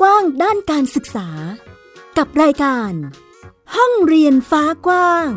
กว้างด้านการศึกษา กับรายการ ห้องเรียนฟ้ากว้าง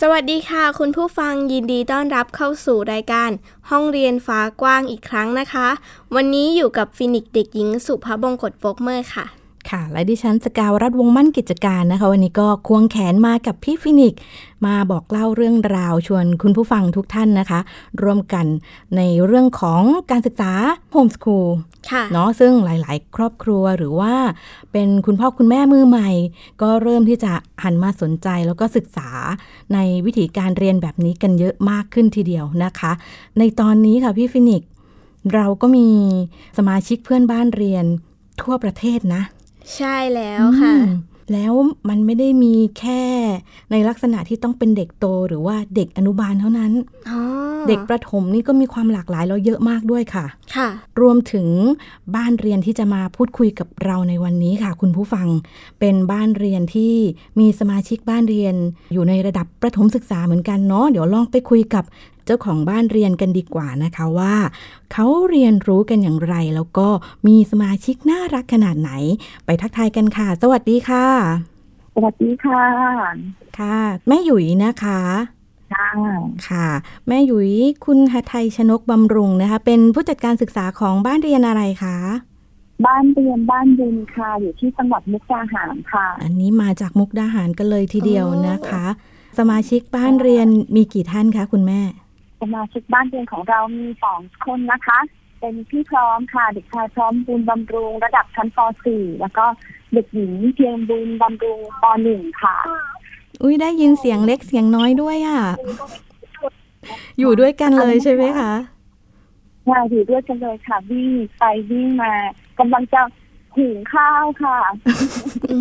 สวัสดีค่ะ คุณผู้ฟังยินดีต้อนรับเข้าสู่รายการ ห้องเรียนฟ้ากว้างอีกครั้งนะคะ วันนี้อยู่กับฟินิกซ์เด็กหญิงสุภาบงกตโฟกเมอร์ค่ะ ค่ะ และดิฉันสกาวรัฐวงมั่นกิจการนะคะ วันนี้ก็ควงแขนมากับพี่ฟินิกซ์มาบอกเล่าเรื่องราวชวนคุณผู้ฟังทุกท่านนะคะ ร่วมกันในเรื่องของการศึกษา homeschool ค่ะเนาะซึ่งหลาย ๆ ครอบครัวหรือว่า เป็นคุณพ่อคุณแม่มือใหม่ ก็เริ่มที่จะหันมาสนใจแล้วก็ศึกษาในวิธีการเรียนแบบนี้กันเยอะมากขึ้นทีเดียวนะคะ ในตอนนี้ค่ะพี่ฟินิกส์เราก็มีสมาชิกเพื่อนบ้านเรียนทั่วประเทศนะ ใช่แล้วค่ะอืมแล้วมันไม่ได้มีแค่ในลักษณะที่ต้องเป็นเด็กโตหรือว่าเด็กอนุบาลเท่านั้นอ๋อเด็กประถมนี่ก็มีความหลากหลายแล้วเยอะมากด้วยค่ะ ค่ะ รวมถึงบ้านเรียนที่จะมาพูดคุยกับเราในวันนี้ค่ะ คุณผู้ฟัง เป็นบ้านเรียนที่มีสมาชิกบ้านเรียน อยู่ในระดับประถมศึกษาเหมือนกันเนาะ เดี๋ยวลองไปคุยกับ เจ้าของบ้านเรียนกันดีกว่านะคะว่า เขาเรียนรู้กันอย่างไร แล้วก็มีสมาชิกน่ารักขนาดไหน ไปทักทายกันค่ะ สวัสดีค่ะ สวัสดีค่ะ ค่ะ แม่หยุยนะคะค่ะค่ะ แม่หยุยคุณหทัยชนกบำรุงนะคะ เป็นผู้จัดการศึกษาของบ้านเรียนอะไรคะบ้านเรียนบ้านบุญค่ะ อยู่ที่จังหวัดมุกดาหารค่ะ อันนี้มาจากมุกดาหารกันเลยทีเดียวนะคะ สมาชิกบ้านเรียนมีกี่ท่านคะคุณแม่ สมาชิกบ้านเรียนของเรามีสองคนนะคะ เป็นพี่พร้อมค่ะ เด็กชายพร้อมบุญบำรุง ระดับชั้นป .4 แล้วก็เด็กหญิงเพียงบุญบำรุงป .1 ค่ะ อุ้ยได้ยินเสียงเล็กเสียงน้อยด้วยอะ่ะ อยู่ด้วยกันเลยใช่ไหมคะใช่อยู่ด้วยกันเลยค่ะ วิ่งไปวิ่งมากำลังจะหุงข้าวค่ะอื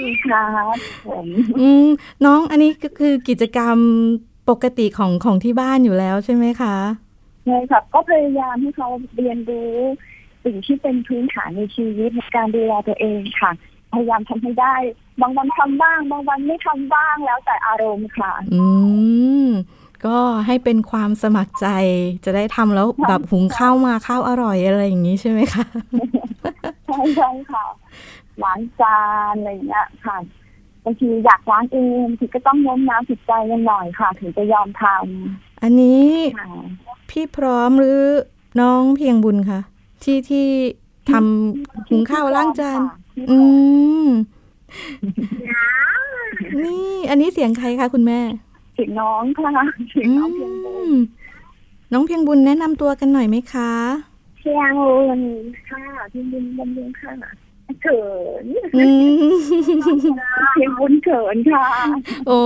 มครับผมอืมน้องอันนี้ก็คือกิจกรรม ปกติของของที่บ้านอยู่แล้วใช่ไหมคะใช่ค่ะก็พยายามให้เขาเรียนรู้สิ่งที่เป็นพื้นฐานในชีวิตในการดูแลตัวเองค่ะ พยายามทำให้ได้ บางวันทำบ้าง บางวันไม่ทำบ้างแล้วแต่อารมณ์ค่ะ อืมก็ให้เป็นความสมัครใจจะได้ทำแล้วแบบหุงข้าวมาข้าวอร่อยอะไรอย่างนี้ใช่ไหมคะใช่ใช่ค่ะล้างจานอะไรอย่างเงี้ยค่ะ บางทีอยากล้างเองบางทีก็ต้องโน้มน้าวจิตใจกันหน่อยค่ะ ถึงจะยอมทอันนี้ำค่ะพี่พร้อมหรือน้องเพียงบุญคะที่ที่ทำหุงข้าวล้างจานอืมนี่ อันนี้เสียงใครคะคุณแม่เสียงน้องค่ะเสียงน้องเพียงบุญอืมน้องเพียงบุญแนะนำตัวกันหน่อยไหมคะ เพียงบุญค่ะเพียงบุญบำรุงค่ะ เขินอืมเพียงบุญเขินค่ะ โอ้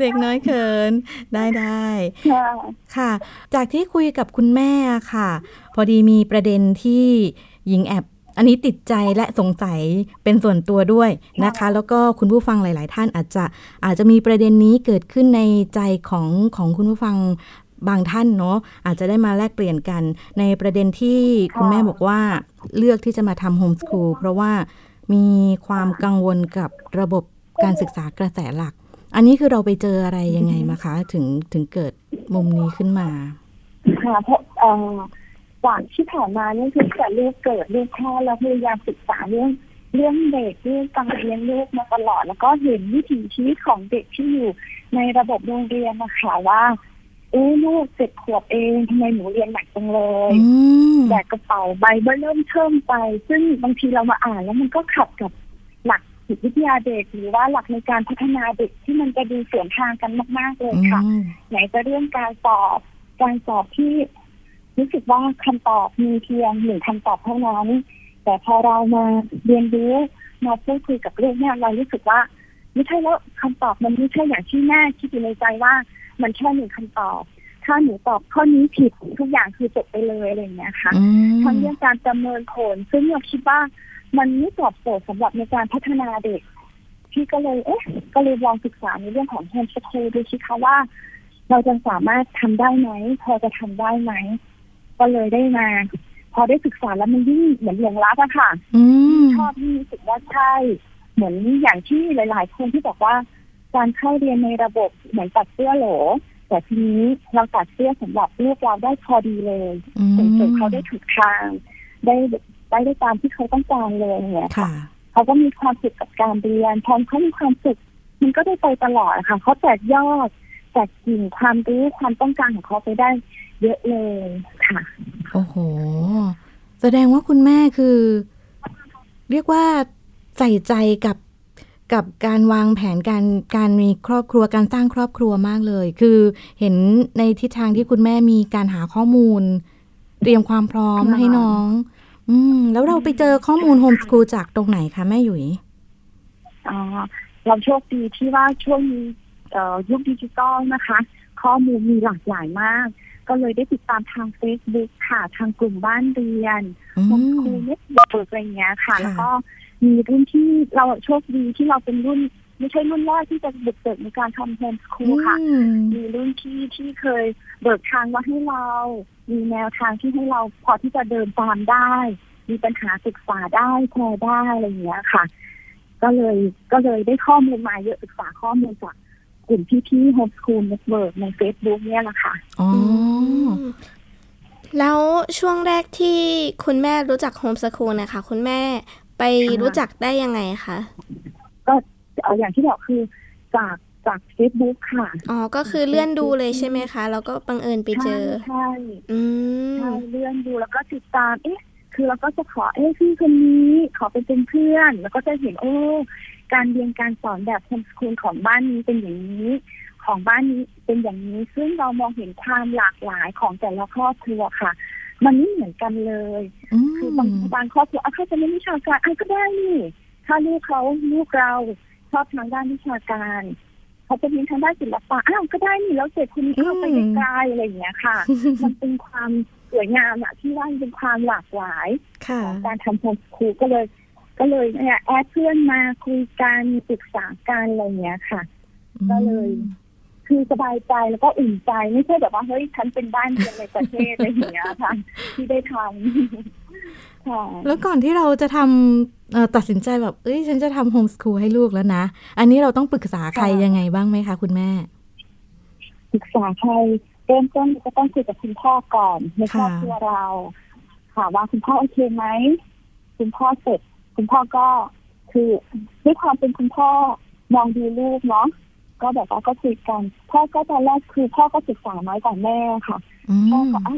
เด็กน้อยเขินได้ได้ค่ะค่ะ จากที่คุยกับคุณแม่ค่ะ พอดีมีประเด็นที่หญิงแอบอันนี้ติดใจและสงสัยเป็นส่วนตัวด้วยนะคะ แล้วก็คุณผู้ฟังหลาย ๆ ท่านอาจจะอาจจะมีประเด็นนี้เกิดขึ้นในใจของของคุณผู้ฟัง บางท่านเนาะอาจจะได้มาแลกเปลี่ยนกัน ในประเด็นที่คุณแม่บอกว่าเลือกที่จะมาทำโฮมสคูลเพราะว่ามีความกังวลกับระบบการศึกษากระแสหลัก อันนี้คือเราไปเจออะไรยังไงมาคะถึงถึงเกิดมุมนี้ขึ้นมาค่ะเพราะเอ่อจากที่ผ่านมาเนี่ยคือแต่ลูกเกิดลูกคลอดแล้วพยายามศึกษาเรื่องเรื่องเด็กเรื่องการเลี้ยงลูกมาตลอด แล้วก็เห็นวิถีชีวิตของเด็กที่อยู่ในระบบโรงเรียนนะคะว่า เอ้ลูกเจ็ดขวบเองทำไมหนูเรียนหนักจังเลยอืมแบกกระเป๋าใบเบอร์เริ่มเทิมไป ซึ่งบางทีเรามาอ่านแล้วมันก็ขัดกับหลักจิตวิทยาเด็กหรือว่าหลักในการพัฒนาเด็กที่มันจะดูสวนทางกันมาก ๆ เลยค่ะอืมไหนจะเรื่องการสอบการสอบที่ รู้สึกว่าคำตอบมีเพียงหนึ่งคำตอบเท่านั้น แต่พอเรามาเรียนรู้มาพูดคุยกับลูกเนี่ยเรารู้สึกว่า ไม่ใช่แล้วคำตอบมันไม่ใช่อย่างที่แม่คิดอยู่ในใจว่า มันแค่หนึ่งคำตอบ ถ้าหนูตอบข้อนี้ผิดทุกอย่างคือจบไปเลยอะไรอย่างเงี้ยค่ะอืมทั้งเรื่องการประเมินผล ซึ่งเราคิดว่ามันไม่ตอบโจทย์สำหรับในการพัฒนาเด็ก พี่ก็เลยเอ๊ะ ก็เลยลองศึกษาในเรื่องของโฮมสคูลดูสิคะว่า เราจะสามารถทำได้ไหมพอจะทำได้ไหมก็เลยได้มาพอได้ศึกษาแล้วมันยิ่งเหมือนหลงรักอะค่ะอืมชอบที่รู้สึกว่าใช่ เหมือนอย่างที่หลาย ๆ คนที่บอกว่า การเข้าเรียนในระบบเหมือนตัดเสื้อโหล แต่ทีนี้เราตัดเสื้อสำหรับลูกเราได้พอดีเลยอืมส่งเสริมเขาได้ถูกทาง ได้ได้ได้ตามที่เขาต้องการเลยเนี่ยค่ะเขาก็มีความสุขกับการเรียนพอเขามีความสุขมันก็ได้ไปตลอดอะค่ะเขาแตกยอดแตกกิ่งความรู้ความต้องการของเขาไปได้เยอะเลยค่ะ โอ้โห แสดงว่าคุณแม่คือ เรียกว่าใส่ใจกับ กับการวางแผนการการมีครอบครัวการสร้างครอบครัวมากเลย คือเห็นในทิศทางที่คุณแม่มีการหาข้อมูล เตรียมความพร้อมค่ะให้น้อง อืม แล้วเราไปเจอข้อมูลโฮมสคูลจากตรงไหนคะแม่หยุยอ่าเราโชคดีที่ว่าช่วงนี้เอ่อยุคดิจิตอลนะคะ ข้อมูลมีหลากหลายมาก ก็เลยได้ติดตามทาง Facebook ค่ะ ทางกลุ่มบ้านเรียนอืม homeschool network อะไรอย่างเงี้ยค่ะค่ะ แล้วก็ มีรุ่นที่เราโชคดีที่เราเป็นรุ่น ไม่ใช่รุ่นแรกที่จะบุกเบิกในการทำ homeschool ค่ะอืมมีรุ่นที่ที่เคยเบิกทางว่าให้เรา มีแนวทางที่ให้เราพอที่จะเดินตามได้ มีปัญหาศึกษาได้แชร์ได้อะไรอย่างเงี้ยค่ะ ก็เลยก็เลยได้ข้อมูลมาเยอะศึกษาข้อมูลจากกลุ่มพี่ๆ Homeschool Network ใน Facebook เนี่ยแหละค่ะอ๋อมแล้วช่วงแรกที่คุณแม่รู้จักโฮมสคูลนะคะ คุณแม่ ไปค่ะรู้จักได้ยังไงคะก็เอ่ออย่างที่บอกคือจากจาก Facebook ค่ะ อ๋อ ก็คือเลื่อนดูเลยใช่ไหมคะ แล้วก็บังเอิญไปเจอ ใช่อืมใช่เลื่อนดูแล้วก็ติดตาม เอ๊ะ คือเราก็จะขอ เอ๊ะพี่คนนี้ขอไปเป็นเพื่อน แล้วก็จะเห็น โอ้ การเรียนการสอนแบบโฮมสคูลของบ้านนี้เป็นอย่างนี้ ของบ้านนี้เป็นอย่างนี้ ซึ่งเรามองเห็นความหลากหลายของแต่ละครอบครัวค่ะ มันไม่เหมือนกันเลยอืคือบางมบางครอบครัวอะเขาจะไม่วิชาการอะก็ได้นี่ถ้าลูกเขาลูกเราชอบทางด้านวิชาการเขาจะเรียนทางด้านศิลปะอ้าวก็ได้นี่แล้วเด็กคนนี้เข้าไปไกลๆอะไรอย่างเงี้ยค่ะ มันเป็นความสวยงามอะที่ว่ามันเป็นความหลากหลายค่ะของการทำโฮมสคูลก็เลย ก็เลยเนี่ยแอดเพื่อนมาคุยกันปรึกษากันอะไรอย่างเงี้ยค่ะ ก็เลย คือสบายใจแล้วก็อุ่นใจไม่ใช่แบบว่าเฮ้ยฉันเป็นบ้านเรียนในประเทศอะไรอย่างเงี้ยค่ะที่ได้ทำค่ะแล้วก่อนที่เราจะทำเอ่อตัดสินใจแบบเอ้ยฉันจะทำโฮมสคูลให้ลูกแล้วนะ อันนี้เราต้องปรึกษาใครค่ะยังไงบ้างไหมคะคุณแม่ศึกษาใครเริ่มต้นก็ต้องคุยกับคุณพ่อก่อนในครอบค่ะครัวเราค่ะว่าคุณพ่อโอเคไหมคุณพ่อเสร็จ คุณพ่อก็คือด้วยความเป็นคุณพ่อมองดูลูกเนาะ ก็แบบว่าก็คุยกัน พ่อก็ตอนแรกคือพ่อก็ศึกษาน้อยกว่าแม่ค่ะอืพ่อมก็เอ้า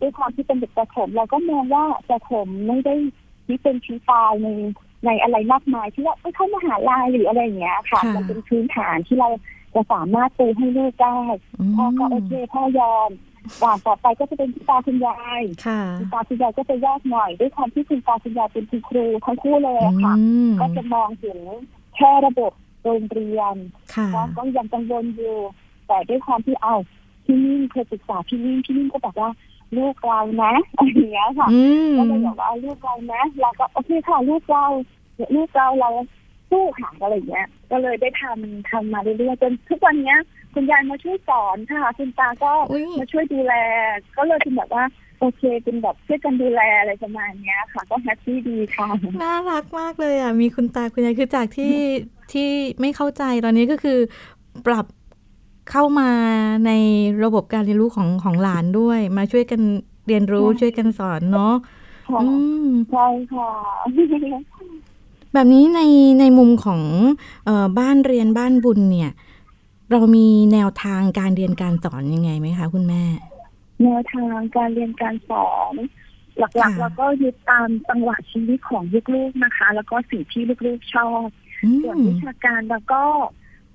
ด้วยความที่เป็นเด็กประถมเราก็มองว่าประถมไม่ได้ที่เป็นชี้ตายในในอะไรมากมายที่ว่าเอ้ยเข้ามหาลัยหรืออะไรอย่างเงี้ยค่ะค่ะ มันเป็นพื้นฐานที่เราจะสามารถปูให้ลูกได้พ่อก็โอเคพ่อยอมด่านต่อไปก็จะเป็นคุณตาคุณยายค่ะคุณตาคุณยายก็จะยากหน่อย ด้วยความที่คุณตาคุณยายเป็นคุณครูทั้งคู่เลยอะค่ะอืมก็จะมองถึงแค่ระบบ โรงเรียนค่ะน้องก็ยังกังวลอยู่ แต่ด้วยความที่เอาพี่นิ่งเคยศึกษาพี่นิ่งพี่นิ่งก็บอกว่าลูกเรานะอะไรอย่างเงี้ยค่ะอืมก็เลยบอกว่าลูกเรานะเราก็โอเคค่ะลูกเราลูกเราเราสู้ค่ะอะไรอย่างเงี้ย ก็เลยได้ทำทำมาเรื่อยๆจนทุกวันเนี้ย คุณยายมาช่วยสอนค่ะ คุณตาก็อุ๊ยมาช่วยดูแล ก็เลยเป็นแบบว่า โอเคเป็นแบบช่วยกันดูแลอะไรประมาณเนี้ยค่ะ ก็แฮปปี้ดีค่ะ น่ารักมากเลยอะ มีคุณตาคุณยายคือจากที่ที่ไม่เข้าใจตอนนี้ก็คือปรับเข้ามาในระบบการเรียนรู้ของของหลานด้วย มาช่วยกันเรียนรู้ใช่ช่วยกันสอนเนาะค่ะอืมใช่ค่ะแบบนี้ในในมุมของเออบ้านเรียนบ้านบุญเนี่ย เรามีแนวทางการเรียนการสอนยังไงไหมคะคุณแม่ แนวทางการเรียนการสอนหลักค่ะๆแล้วก็ยึดตามจังหวะชีวิตของลูกๆนะคะ แล้วก็สิ่งที่ลูกๆชอบอืส่วนมวิชาการแล้วก็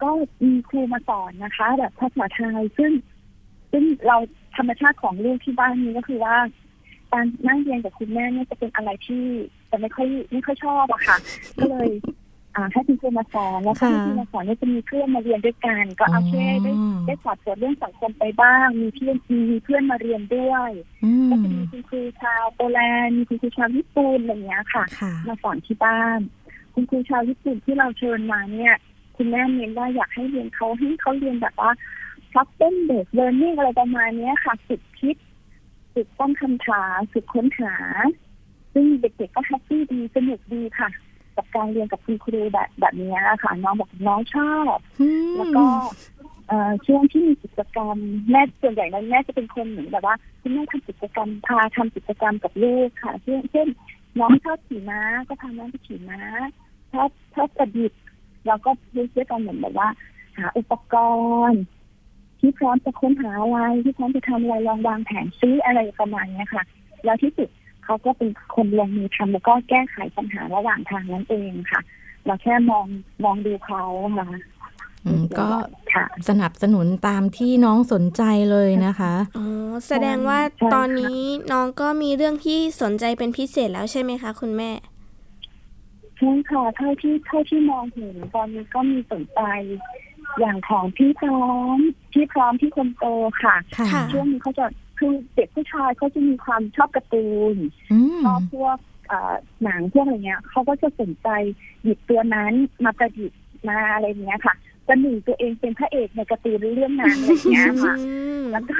ก็มีครูมาสอนนะคะ แบบภาษาไทยซึ่ง ซึ่งเราธรรมชาติของลูกที่บ้านนี้ก็คือว่า การนั่งเรียนกับคุณแม่เนี่ยจะเป็นอะไรที่จะไม่ค่อยไม่ค่อยชอบอะค่ะ ก็เลยอ่า ให้คุณครูมาสอนแล้วก็ค่ะให้ครูมาสอนเนี่ยจะมีเพื่อนมาเรียนด้วยกัน ก็เอาแค่ได้อ๋อได้สอบสวนเรื่องสังคมไปบ้าง มีเพื่อนมีเพื่อนมาเรียนด้วยอืก็มจะมีคุณครูชาวโปแลนด์มีคุณครูชาวญี่ปุ่นอะไรอย่างเงี้ยค่ะค่ะ มาสอนที่บ้าน คุณครูชาวญี่ปุ่นที่เราเชิญมาเนี่ย คุณแม่เน้นว่าอยากให้เรียนเขาให้เขาเรียนแบบว่า problem based learning อะไรประมาณเนี้ยค่ะฝึกคิดฝึกตั้งคำถามฝึกค้นหา ซึ่งเด็กๆก็ happy ดีสนุกดีค่ะ กับการเรียนกับคุณครูแบบแบบนี้ค่ะ น้องบอกน้องชอบอืมแล้วก็เอ่อช่วงที่มีกิจกรรมแม่ส่วนใหญ่นั้นแม่จะเป็นคนเหมือนแบบว่าคุณแม่ทำกิจกรรมพาทำกิจกรรมกับลูกค่ะ เช่นเช่น น้องชอบขี่ม้าก็พาน้องไปขี่ม้าชอบชอบประดิษฐ์เราก็เพื่อกันเหมือนแบบว่า หาอุปกรณ์ ที่พร้อมจะค้นหาอะไรที่พร้อมจะทำอะไรลองวางแผนซื้ออะไรประมาณเนี้ยค่ะ แล้วที่สุด เขาก็เป็นคนลงมือทำแล้วก็แก้ไขปัญหาระหว่างทางนั้นเองค่ะ เราแค่มองมองดูเขาค่ะอืมก็ค่ะสนับสนุนตามที่น้องสนใจเลยนะคะอ๋อแสดงว่าใช่ค่ะตอนนี้น้องก็มีเรื่องที่สนใจเป็นพิเศษแล้วใช่ไหมคะ คุณแม่ใช่ค่ะเท่าที่เท่าที่มองเห็นตอนนี้ก็มีสนใจอย่างของพี่พร้อมพี่พร้อมที่คนโตค่ะค่ะค่ะช่วงนี้เขาจะ คือเด็กผู้ชายเขาจะมีความชอบการ์ตูนอืมชอบพวกเอ่อหนังพวกอะไรเงี้ยเขาก็จะสนใจหยิบตัวนั้นมาประดิษฐ์มาอะไรเงี้ยค่ะจะหนึ่งตัวเองเป็นพระเอกในการ์ตูนเรื่องนั้นอะไรเงี้ยค่ะอืมแล้วก็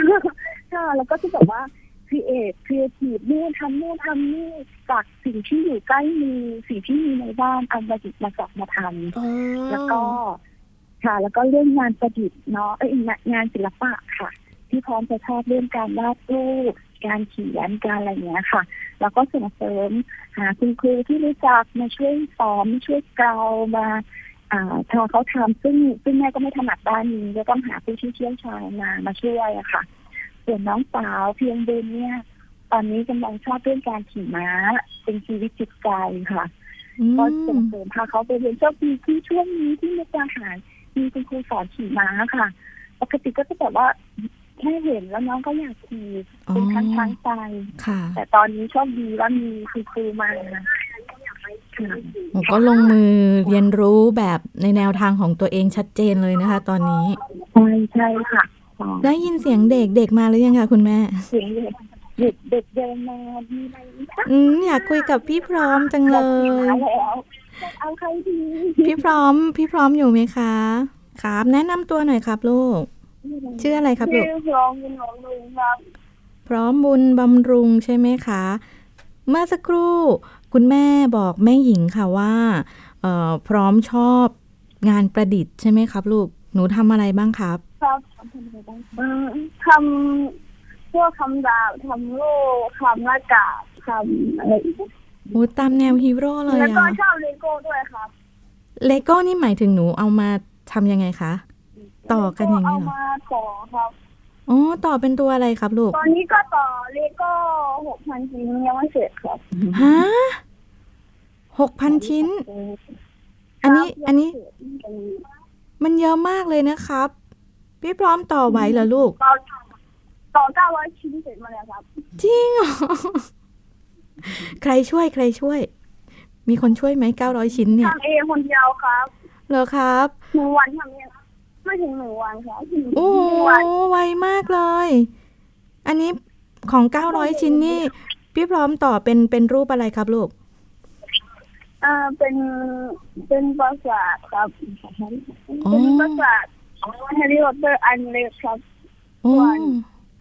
ค่ะแล้วก็จะแบบว่า create creative นู่นทำนู่นทำนี่จากสิ่งที่อยู่ใกล้มือสิ่งที่มีในบ้านเอามาหยิบมาจับมาทำอ๋อแล้วก็ค่ะ แล้วก็เรื่องงานประดิษฐ์เนาะเอ้ยงานงานศิลปะค่ะ พี่พร้อมจะชอบเรื่องการวาดรูปการเขียนการอะไรอย่างเงี้ยค่ะ แล้วก็ส่งเสริมหาคุณครูที่รู้จักมาช่วยสอนช่วยเกลามาอ่าพอเขาทำซึ่งซึ่งแม่ก็ไม่ถนัดด้านนี้ก็ต้องหาผู้ที่เชี่ยวชาญมามาช่วยอะค่ะ ส่วนน้องสาวเพียงบุญเนี่ย ตอนนี้กำลังชอบเรื่องการขี่ม้า เป็นชีวิตจิตใจค่ะอืมก็ส่งเสริมพาเขาไปเรียนโชคดีที่ช่วงนี้ที่มุกดาหารมีคุณครูสอนขี่ม้าค่ะ ปกติก็จะแบบว่า แค่เห็นแล้วน้องก็อยากขี่เป็นช้างช้างใจค่ะแต่ตอนนี้โชคดีว่ามีคุณครูมาค่ะผมก็ลงมือเรียนรู้แบบในแนวทางของตัวเองชัดเจนเลยนะคะ ตอนนี้ใช่ใช่ค่ะอ๋อได้ยินเสียงเด็กเด็กมาหรือยังคะคุณแม่เสียงเด็กเด็กเด็กเดินมามีอะไรไหมคะอืมอยากคุยกับพี่พร้อมจังเลบอกขี่ยม้าแล้วเอาใครดีพี่พร้อม พี่พร้อมอยู่ไหมคะ ครับ แนะนำตัวหน่อยครับลูก ชื่ออะไรครับลูกชื่อพร้อมเป็นของลุงครับ พร้อมบุญบำรุงใช่ไหมคะ เมื่อสักครู่ คุณแม่บอกแม่หญิงค่ะว่าเอ่อพร้อมชอบงานประดิษฐ์ใช่ไหมครับ ลูก หนูทำอะไรบ้างครับ ครับอืมทำพวกคำดาบทำโล่ทำหน้ากากทำอะไรอีกโอ้ตามแนวฮีโร่เลยแล้วก็อะชอบเลโก้ด้วยครับ เลโก้นี่หมายถึงหนูเอามาทำยังไงคะ ต่อกันอย่างเอานี้เหรอมาต่อครับอ๋อต่อเป็นตัวอะไรครับลูก ตอนนี้ก็ต่อเลโก้หกพันชิ้นยังไม่เสร็จครับฮะหกพันชิ้น อันนี้อันนี้ มันเยอะมากเลยนะครับ พี่พร้อมต่อไหวเหรอลูก ต่อต่อเก้าร้อยชิ้นเสร็จมาแล้วครับ จริงเหรอ ใครช่วยใครช่วย มีคนช่วยไหมเก้าร้อยชิ้นเนี่ยทำเองคนเดียวครับ เหรอครับหนึ่งวันทำเอง ไม่ถึงหนึ่งวันครับโอ้โหหนึ่งวันไวมากเลย อันนี้ของเก้าร้อยชิ้นนี่พี่พร้อมต่อเป็นเป็นรูปอะไรครับลูกอ่าเป็นเป็นปราสาทครับอ๋อเป็นปราสาทแฮร์รี่พอตเตอร์อันเล็กครับโอ้วัน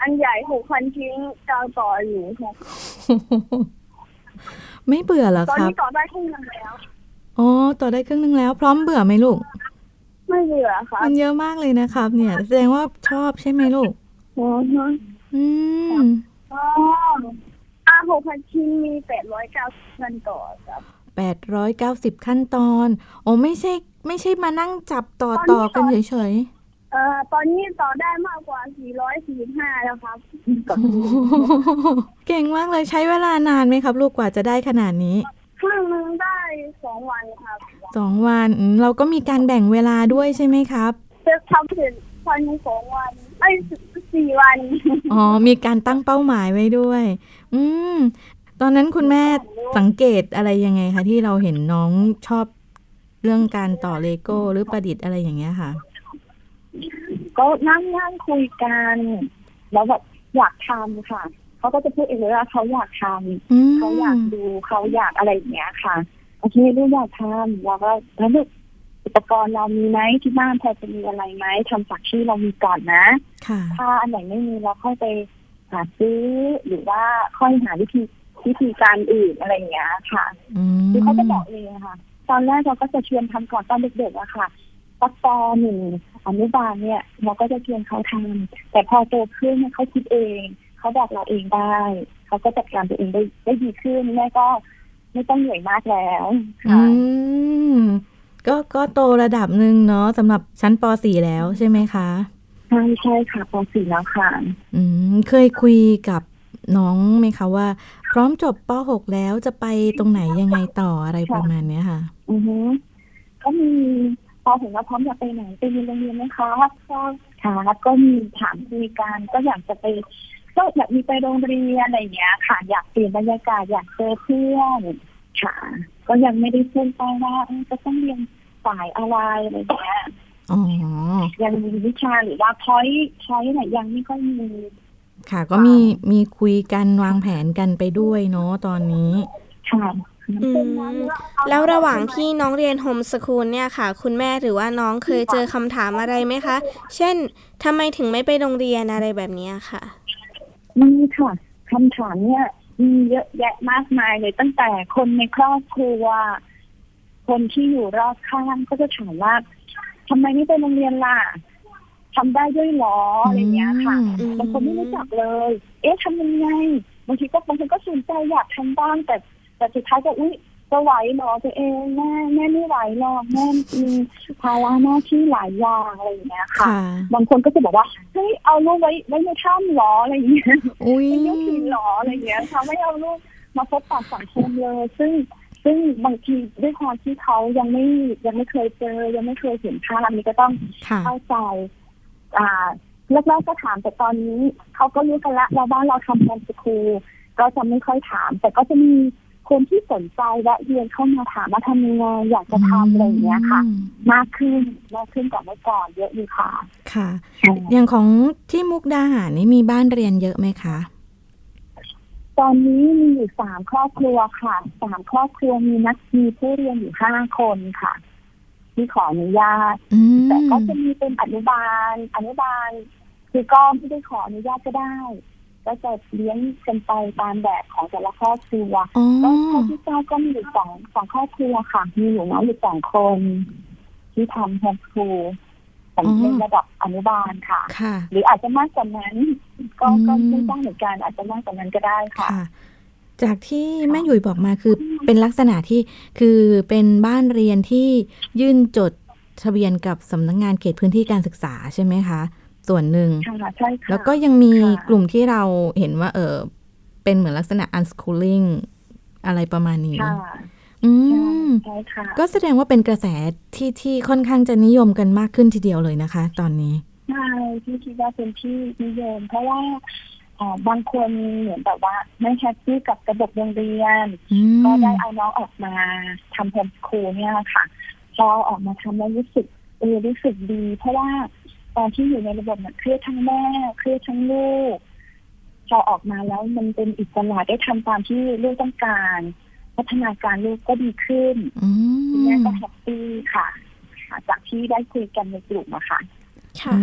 อันใหญ่หกพันชิ้นกาวต่ออยู่ครับไม่เบื่อเหรอตอนครับนี้ต่อได้ครึ่งหนึงแล้วอ๋อต่อได้ครึ่งนึงแล้ว พร้อมเบื่อไหมลูก ไม่เบื่อครับมันเยอะมากเลยนะครับ เนี่ย แสดงว่าชอบใช่ไหมลูกอ๋อฮะอืมอ๋ออ่าหกพันชิ้นมีแปดร้อยเก้าสิบขั้นต่อครับแปดร้อยเก้าสิบขั้นตอน โอ้ไม่ใช่ ไม่ใช่มานั่งจับต่อต่อกันเฉยเอ่อตอนนี้ต่อได้มากกว่าสี่ร้อยสี่สิบห้าแล้วครับๆเก่งมากเลยใช้เวลานานไหมครับ ลูกกว่าจะได้ขนาดนี้ครึ่งหนึงได้สองวันครับ สองวันอืมเราก็มีการแบ่งเวลาด้วยใช่ไหมครับจะทำเสร็จภายในสองวันไอ้ยสี่วันอ๋อมีการตั้งเป้าหมายไว้ด้วย อืมตอนนั้นคุณแม่สังเกตอะไรยังไงคะที่เราเห็นน้องชอบเรื่องการต่อเลโก้หรือประดิษฐ์อะไรอย่างเงี้ยค่ะ ก็นั่งนั่งคุยกันแล้วแบบอยากทำค่ะเขาก็จะพูดเองเลยว่าเขาอยากทำอืมเขาอยากดูเขาอยากอะไรอย่างเงี้ยค่ะ โอเคลูกอยากทำเราก็แล้วลูกอุปกรณ์เรามีไหมที่บ้านพอจะมีอะไรไหมทำจากที่เรามีก่อนนะค่ะถ้าอันไหนไม่มีเราค่อยไปหาซื้อหรือว่าค่อยหาวิธีวิธีการอื่นอะไรอย่างเงี้ยค่ะอืมคือเขาจะบอกเองอะค่ะ ตอนแรกเราก็จะชวนทำก่อนตอนเด็กๆอะค่ะปักปอหนึ่งอนุบาลเนี่ย เราก็จะชวนเขาทำแต่พอโตขึ้นเนี่ยเขาคิดเอง เขาบอกเราเองได้ เขาก็จัดการตัวเองได้ได้ดีขึ้นแม่ก็ ไม่ต้องเหนื่อยมากแล้วอืค่ะมก็ก็โตระดับหนึ่งเนาะสำหรับชั้นป .4 แล้วใช่ไหมคะใช่ใช่ค่ะปสี่แล้วค่ะ อืมเคยคุยกับน้องไหมคะว่า พร้อมจบป .6 แล้วจะไปตรงไหนยังไงต่ออะไรประมาณเนี้ยค่ะ อือฮึก็มีพอเห็นว่าพร้อมอยากไปไหนไปเรียนโรงเรียนไหมคะก็ค่ะก็มีถามคุยกันก็อยากจะไป ก็อยากมีไปโรงเรียนอะไรอย่างเงี้ยค่ะ อยากเปลี่ยนบรรยากาศอยากเจอเพื่อนค่ะ ก็ยังไม่ได้พูดไปว่าเอ้ยจะต้องเรียนสายอะไรอะไรอย่างเงี้ยอ๋อยังมีวิชาหรือว่าพอยพอยไหนยังไม่ค่อยมี ค่ะ ก็มีมีคุยกันวางแผนกันไปด้วยเนาะตอนนี้ค่ะอืมแล้วระหว่างที่น้องเรียนโฮมสคูลเนี่ยค่ะ คุณแม่หรือว่าน้องเคยเจอคำถามอะไรไหมคะ เช่นทำไมถึงไม่ไปโรงเรียนอะไรแบบเนี้ยค่ะ มีค่ะคำถามเนี่ยมีเยอะแยะมากมายเลยตั้งแต่คนในครอบครัว คนที่อยู่รอบข้างก็จะถามว่าทำไมไม่ไปโรงเรียนล่ะทำได้ด้วยเหรออะไรเงี้ยค่ะอืมบางคนไม่รู้จักเลย เอ๊ะทำยังไงบางทีก็บางคนก็สนใจอยากทำบ้างแต่แต่สุดท้ายก็อุ้ย จะไหวเหรอตัวเองแม่แม่ไม่ไหวหรอกแม่มีภาระหน้าที่หลายอย่างอะไรอย่างเงี้ยค่ะค่ะบางคนก็จะบอกว่าเฮ้ยเอาลูกไว้ไว้ในถ้ำเหรออะไรอย่างเงี้ยอุ้ยเป็นยุคผีหรออะไรอย่างเงี้ยค่ะไม่เอาลูกมาพบปะสังคมเลย ซึ่งซึ่งบางทีด้วยความที่เขายังไม่ยังไม่เคยเจอ ยังไม่เคยเห็นภาพอันนี้ก็ต้องค่ะเข้าใจ อ่าแรกๆก็ถามแต่ตอนนี้เขาก็รู้กันละเราบ้านเราทำโฮมสคูลก็จะไม่ค่อยถาม แต่ก็จะมี คนที่สนใจและเรียนเข้ามาถามว่าทำยังไงอยากจะทำอะไรอย่างเงี้ยค่ะอืมมากขึ้นมากขึ้นกว่าเมื่อก่อนเยอะอยู่ค่ะ ค่ะ อย่างของที่มุกดาหารนี่มีบ้านเรียนเยอะไหมคะตอนนี้มีอยู่สามครอบครัวค่ะสามครอบครัวมีนักมีผู้เรียนอยู่ห้าคนค่ะที่ขออนุญาตอืมแต่ก็จะมีเป็นอนุบาล อนุบาล คือก็ไม่ได้ขออนุญาตก็ได้ ก็จะเลี้ยงกันไปตามแบบของแต่ละครอบครัวอ๋อก็เท่าที่ทราบก็มีอยู่สองสองครอบครัวค่ะ มีหนูน้อยอยู่สองคน ที่ทำโฮมสคูลของในระดับอนุบาลค่ะค่ะ หรืออาจจะมากกว่านั้น ก็อืมก็ไม่ต้องเหมือนกันอาจจะมากกว่านั้นก็ได้ค่ะค่ะ จากที่แม่หยุยบอกมาคือเป็นลักษณะที่คือเป็นบ้านเรียนที่ยื่นจดทะเบียนกับสำนักงานเขตพื้นที่การศึกษาใช่ไหมคะ ส่วนหนึ่งค่ะใช่ค่ะแล้วก็ยังมีค่ะกลุ่มที่เราเห็นว่า เออเป็นเหมือนลักษณะ unschooling อะไรประมาณนี้ค่ะอืมใช่ค่ะ ก็แสดงว่าเป็นกระแสที่ที่ค่อนข้างจะนิยมกันมากขึ้นทีเดียวเลยนะคะ ตอนนี้ใช่ที่คิดว่าเป็นที่นิยม เพราะว่าเอ่อบางคนเหมือนแบบว่า ไม่แฮปปี้กับระบบโรงเรียนอืมก็ได้เอาน้องออกมาทำโฮมสคูลเนี่ยค่ะ พอออกมาทำแล้วรู้สึกเออรู้สึกดี เพราะว่า ตอนที่อยู่ในระบบเนี่ยเครียดทั้งแม่เครียดทั้งลูกพอออกมาแล้วมันเป็นอิสระได้ทำตามที่ลูกต้องการ พัฒนาการลูกก็ดีขึ้นอืคุณแม่มก็แฮปปี้ค่ะค่ะ จากที่ได้คุยกันในกลุ่มอะค่ะค่ะอื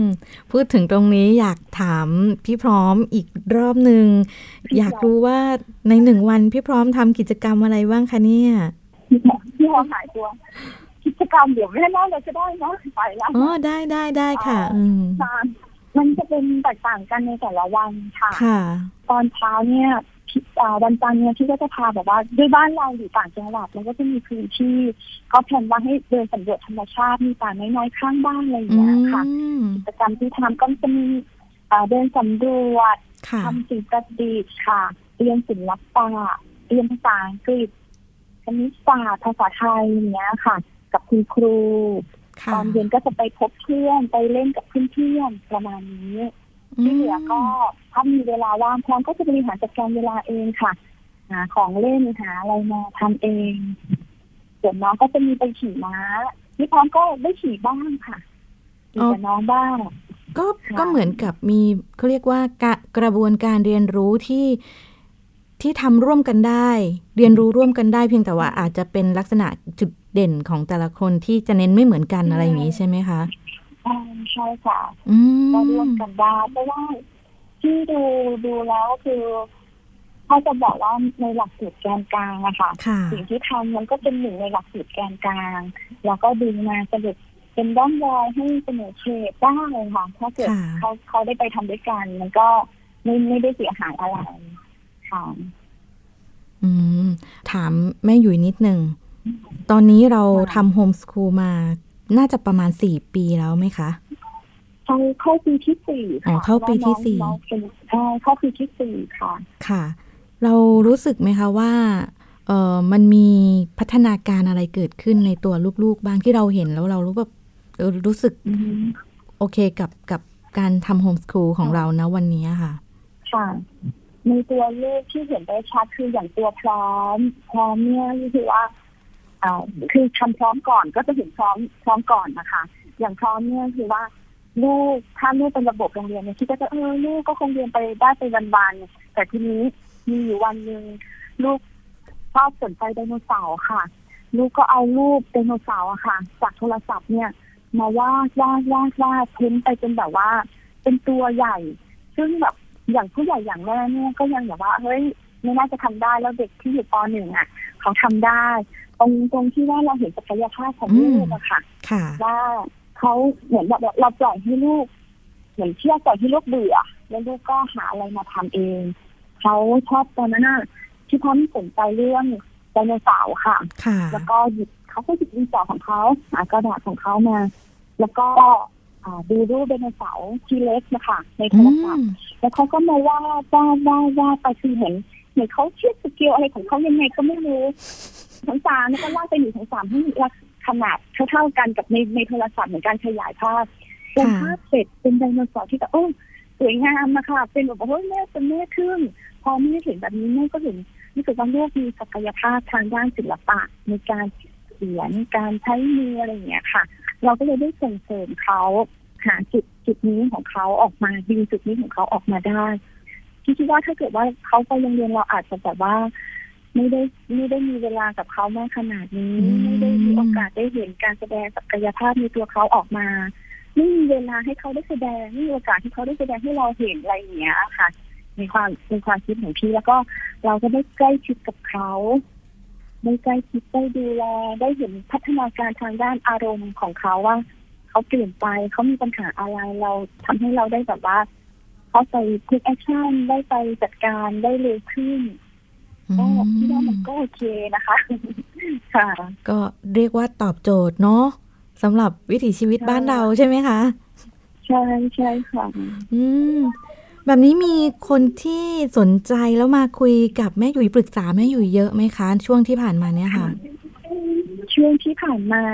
มพูดถึงตรงนี้อยากถามพี่พร้อมอีกรอบหนึ่งพี่อยากรู้ว่าในหนึ่งวันพี่พร้อมทำกิจกรรมอะไรบ้างคะเนี่ยที่หมอที่หมอหายตัวกิ จกรรมเดี๋ยวแม่เล่าเลยก็ได้นะไปแล้วอ๋อได้ได้ได้ค่ะ อืมค่ะมันจะเป็นแตกต่างกันในแต่ละวันค่ะค่ะ ตอนเช้าเนี่ยพี่อ่าวันจันทร์เนี่ยที่ก็จะพาแบบว่าด้วยบ้านเราอยู่ต่างจังหวัดแล้วก็จะมีพื้นที่ก็แผนว่าให้เดินสำรวจธรรมชาติมีป่าน้อยๆข้างบ้านอะไรอย่างอืเงี้ยค่ะมกิจกรรมที่ทำก็จะมีอ่าเดินสำรวจค่ะทำสิ่งประดิษฐ์ค่ะเรียนศิลปะเรียนภาษาอังกฤษคณิตศาสตร์ภาษาไทยอย่างเงี้ยค่ะ กับคุณครูค่ะตอนเย็นก็จะไปพบเพื่อนไปเล่นกับเพื่อนๆประมาณนี้ที่เหลือก็ถ้ามีเวลาว่างพร้อมก็จะบริหารจัดการเวลาเองค่ะหาของเล่นหาอะไรมาทำเองส่วนน้องก็จะมีไปขี่ม้าที่พร้อมก็ได้ขี่บ้างค่ะขี่กับน้องบ้างก็ค่ะก็เหมือนกับมีเขาเรียกว่ากะกระบวนการเรียนรู้ที่ที่ทำร่วมกันได้ เรียนรู้ร่วมกันได้เพียงแต่ว่าอาจจะเป็นลักษณะจุด เด่นของแต่ละคนที่จะเน้นไม่เหมือนกันอะไรอย่างนี้ใช่ไหมคะอ่าใช่ค่ะอืมก็ร่วมกันได้เพราะว่าที่ดูดูแล้วคือถ้าจะบอกว่าในหลักสูตรแกนกลางอะค่ะค่ะสิ่งที่ทำมันก็เป็นหนึ่งในหลักสูตรแกนกลาง แล้วก็ดึงมาสรุปเป็นด้านรอยให้เสนอเฉดได้ค่ะถ้าเกิดค่ะเขาเขาได้ไปทำด้วยกัน มันก็ไม่ไม่ได้เสียหายอะไรค่ะอืมถามแม่หยุยนิดหนึ่ง ตอนนี้เราค่ะทำโฮมส o ูลมา น่าจะประมาณสี่ปีแล้วไหมคะเขาเข้าปีที่สี่อ๋อค่ะเข้าปีที่น้องสี่น้องเป็นใช่เข้าปีที่สี่ค่ะ ค่ะ เรารู้สึกไหมคะว่าเออมันมีพัฒนาการอะไรเกิดขึ้นในตัวลูกๆ บ้างที่เราเห็นแล้วเรารู้แบบเออรู้สึกอืมโอเคกับกับการทำโฮมส o ูลของเรานะวันนี้ค่ะ ค่ะในตัวเลขที่เห็นได้ชัดคืออย่างตัวพร้อมพร้อมเนี่ยก็คือว่า อ่าคือทำพร้อมก่อนก็จะเห็นพร้อมพร้อมก่อนนะคะ อย่างพร้อมเนี่ยคือว่าลูกถ้าลูกเป็นระบบโรงเรียนเนี่ยคิดก็จะเออลูกก็คงเรียนไปได้ไปวันๆแต่ทีนี้มีอยู่วันหนึ่งลูกชอบสนใจไดโนเสาร์ค่ะ ลูกก็เอารูปไดโนเสาร์อะค่ะ จากโทรศัพท์เนี่ย มาวาดวาดวาดวาดเพ้นไปจนแบบว่า เป็นตัวใหญ่ ซึ่งแบบอย่างผู้ใหญ่อย่างแม่เนี่ยก็ยังแบบว่าเฮ้ยไม่น่าจะทำได้แล้วเด็กที่อยู่ปหนึ่งอะ เขาทำได้ ตรงตรงที่ว่าเราเห็นศักยภาพของอืลูมกอะค่ะค่ะว่าเขาเหมือนแบบเราปล่อยให้ลูก เหมือนเชื่อปล่อยให้ลูกเบื่อแล้วลูกก็หาอะไรมาทำเองเขาชอบตอนนั้นน่ะที่พ่อไม่สนใจเรื่องไดโนเสาร์ค่ะค่ะ แล้วก็หยิบเขาก็หยิบดินสอของเขาหากระดาษของเขามา แล้วก็อ่าดูรูปไดโนเสาร์ทีเล็กนะคะในโทอืรศัพมท์แล้วเขาก็มาวาดวาดวาดวาดไปคือเห็นเหมือนเขาเชื่อสกิลอะไรของเขายังไงก็ไม่รู้ ทั้งสามแล้วก็วาดไปหนึ่งทั้งสามให้ลักขนาดเท่าๆกันกับในในโทรศัพท์เหมือนการขยายภาพเป็นภาพเสร็จเป็นไดโนเสาร์ที่แบบโอ้สวยงามนะคะเป็นแบบว่าเฮ้ยแม่เป็นแม่ทึ่งพอแม่เห็นแบบนี้แม่ก็เห็นรู้สึกว่าลูกมีศักยภาพทางด้านศิลปะในการเขียนการใช้มืออะไรอย่างเงี้ยค่ะ เราก็เลยได้ส่งเสริมเขาหาจุดจุดนี้ของเขาออกมาดึงจุดนี้ของเขาออกมาได้ที่คิดว่าถ้าเกิดว่าเขาไปโรงเรียนเราอาจจะแบบว่า ไม่ได้ไม่ได้มีเวลากับเขามากขนาดนี้อืมไม่ได้มีโอกาสได้เห็นการแสดงศักยภาพในตัวเขาออกมา ไม่มีเวลาให้เขาได้แสดงไม่มีโอกาสให้เขาได้แสดงให้เราเห็นอะไรอย่างเงี้ยค่ะในความในความคิดของพี่แล้วก็เราก็ได้ใกล้ชิดกับเขาได้ใกล้ชิดได้ดูแลได้เห็นพัฒนาการทางด้านอารมณ์ของเขาว่า เขาเปลี่ยนไปเขามีปัญหาอะไรเราทำให้เราได้แบบว่าเขาไป take action ได้ไปจัดการได้เร็วขึ้นอื ก็พี่ว่ามันมก็โอเคนะคะ ค่ะ ก็เรียกว่าตอบโจทย์เนาะสำหรับวิถีชีวิตใช่บ้านเราใช่ไหมคะ ใช่ใช่ค่ะ อืม แบบนี้มีคนที่สนใจแล้วมาคุยกับแม่หยุยปรึกษาแม่หยุยเยอะไหมคะ ช่วงที่ผ่านมาเนี่ยค่ะ ช่วงที่ผ่านมา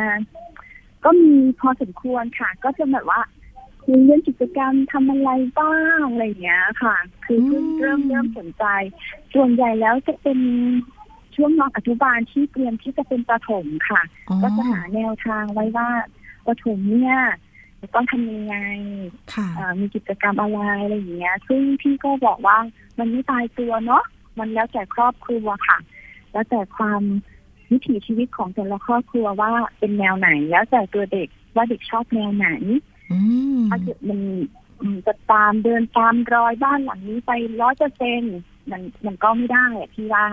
ก็มีพอสมควรค่ะ ก็จะแบบว่า คุยเรื่องกิจกรรมทำอะไรบ้างอะไรอย่างเงี้ยค่ะ คือเพิ่งอืมเริ่มเริ่มสนใจ ส่วนใหญ่แล้วจะเป็นช่วงน้องอนุบาลที่เตรียมที่จะเป็นประถมค่ะอ๋อก็จะหาแนวทางไว้ว่าประถมเนี่ยจะต้องทำยังไงค่ะเอ่อมีกิจกรรมอะไรอะไรอย่างเงี้ย ซึ่งพี่ก็บอกว่ามันไม่ตายตัวเนาะ มันแล้วแต่ครอบครัวค่ะ แล้วแต่ความวิถีชีวิตของแต่ละครอบครัวว่าเป็นแนวไหน แล้วแต่ตัวเด็กว่าเด็กชอบแนวไหนอืม ถ้าเกิดมันอืมจะตามเดินตามรอยบ้านหลังนี้ไปร้อยเปอร์เซ็นมันมันก็ไม่ได้อะพี่ว่า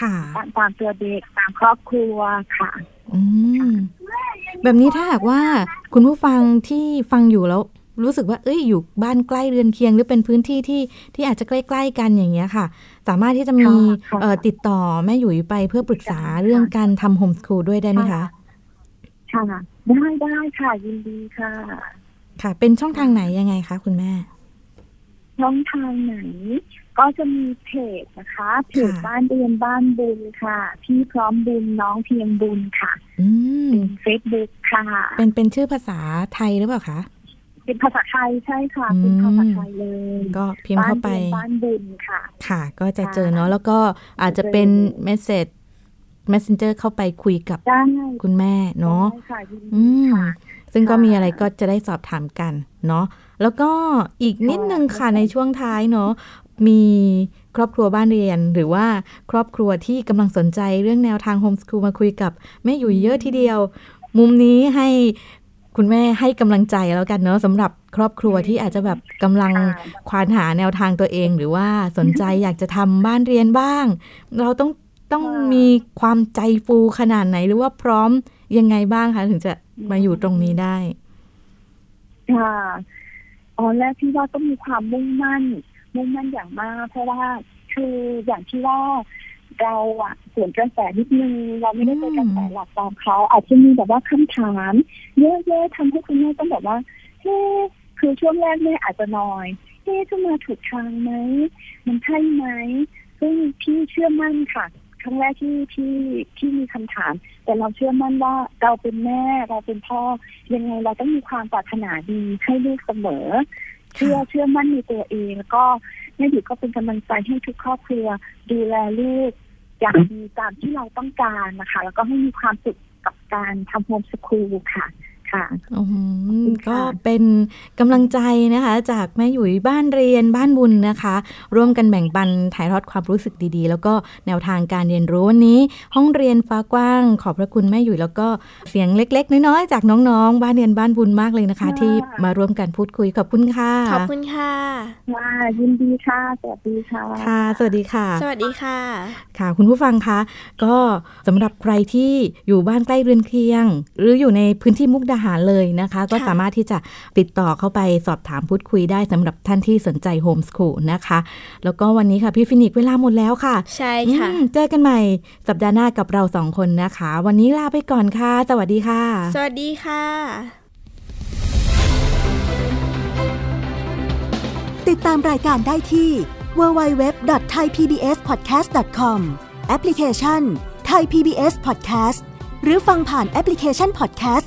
ค่ะตามตามตัวเด็กตามครอบครัวค่ะ อืมแบบนี้ถ้าหากว่าคุณผู้ฟังที่ฟังอยู่แล้วรู้สึกว่าเอ้ยอยู่บ้านใกล้เรือนเคียงหรือเป็นพื้นที่ที่ที่อาจจะใกล้ๆกันอย่างเงี้ยค่ะ สามารถที่จะมีค่ะเอ่อติดต่อแม่หยุยไปเพื่อปรึกษาเรื่องการทำโฮมส o ูลด้วยได้ไหมคะ ค่ะ ได้ได้ค่ะยินดีค่ะ ค่ะ เป็นช่องทางไหนยังไงคะคุณแม่ ช่องทางไหน ก็จะมีเพจนะคะเพจค่ะบ้านเรียนบ้านบุญค่ะ พี่พร้อมบุญน้องเพียงบุญค่ะอืมเป็นเฟซบุ๊กค่ะ เป็นเป็นชื่อภาษาไทยหรือเปล่าคะเป็นภาษาไทยใช่ค่ะอืมเป็นภาษาไทยเลย ก็พิมพ์เข้าไปบ้านเรียนบ้านบุญค่ะ ค่ะ ก็จะเจอค่ะเนาะแล้วก็อาจจะเป็น message messenger เข้าไปคุยกับได้คุณแม่เนาะได้ค่ะยินดีค่ะ อืม ซึ่งก็ค่ะมีอะไรก็จะได้สอบถามกันเนาะแล้วก็อีกนิดนึงค่ะค่ะในช่วงท้ายเนาะมีครอบครัวบ้านเรียน หรือว่าครอบครัวที่กำลังสนใจเรื่องแนวทางโฮมส o ูลมาคุยกับแม่อยู่เยอะทีเดียว มุมนี้ให้คุณแม่ให้กำลังใจแล้วกันเนาะสำหรับครอบครัวที่อาจจะแบบกำลังควานหาแนวทางตัวเอง หรือว่าสนใจอยากจะทำบ้านเรียนบ้าง เราต้องต้องมีความใจฟูขนาดไหนหรือว่าพร้อมยังไงบ้างคะถึงจะ มาอยู่ตรงนี้ได้ ค่ะอ๋อแรกที่ว่าต้องมีความมุ่งมั่น มุ่งมั่นอย่างมาก เพราะว่าคืออย่างที่ว่าเราอะสวนกระแสนิดนึงเราไม่ได้เป็นกระแสหลักตามเขาอาจจะมีแบบว่าคำถามเยอะๆทำให้คุณแม่ต้องแบบว่าเฮ้คือช่วงแรกแม่อาจจะนอยเฮ้จะมาถูกทางไหมมันใช่ไหมซึ่งพี่เชื่อมั่นค่ะ ครั้งแรกที่ที่ที่มีคำถาม แต่เราเชื่อมั่นว่าเราเป็นแม่เราเป็นพ่อยังไงเราต้องมีความปรารถนาดีให้ลูกเสมอ เชื่อเชื่อมั่นในตัวเองแล้วก็แม่ดิก็เป็นกำลังใจให้ทุกครอบครัวดูแลลูกอย่างดีตามที่เราต้องการนะคะ แล้วก็ให้มีความสุขกับการทำโฮมสคูลค่ะ ค่ะอืมค่ะก็เป็นกำลังใจนะคะ จากแม่หยุยบ้านเรียนบ้านบุญนะคะ ร่วมกันแบ่งปันถ่ายทอดความรู้สึกดีๆ แล้วก็แนวทางการเรียนรู้วันนี้ ห้องเรียนฟ้ากว้าง ขอบพระคุณแม่หยุยแล้วก็เสียงเล็ก ๆ น้อยๆจากน้องๆ บ้านเรียนบ้านบุญมากเลยนะคะ ที่มาร่วมกันพูดคุยขอบคุณค่ะขอบคุณค่ะค่ะยินดีค่ะสวัสดีค่ะค่ะ สวัสดีค่ะ สวัสดีค่ะ ค่ะ คุณผู้ฟังคะก็สำหรับใครที่อยู่บ้านใกล้เรือนเคียง หรืออยู่ในพื้นที่มุกดาหารเลยนะคะ ก็สามารถที่จะติดต่อเข้าไปสอบถามพูดคุยได้สำหรับท่านที่สนใจโฮมส o ูลนะคะ แล้วก็วันนี้ค่ะพี่ฟินิกซ์เวลาหมดแล้วค่ะ ใช่ค่ะอืมเจอกันใหม่สัปดาห์หน้ากับเราสองคนนะคะ วันนี้ลาไปก่อนค่ะ สวัสดีค่ะ สวัสดีค่ะ ติดตามรายการได้ที่ www.thaipbspodcast.com แอปพลิเคชัน Thai PBS Podcast หรือฟังผ่านแอปพลิเคชัน Podcast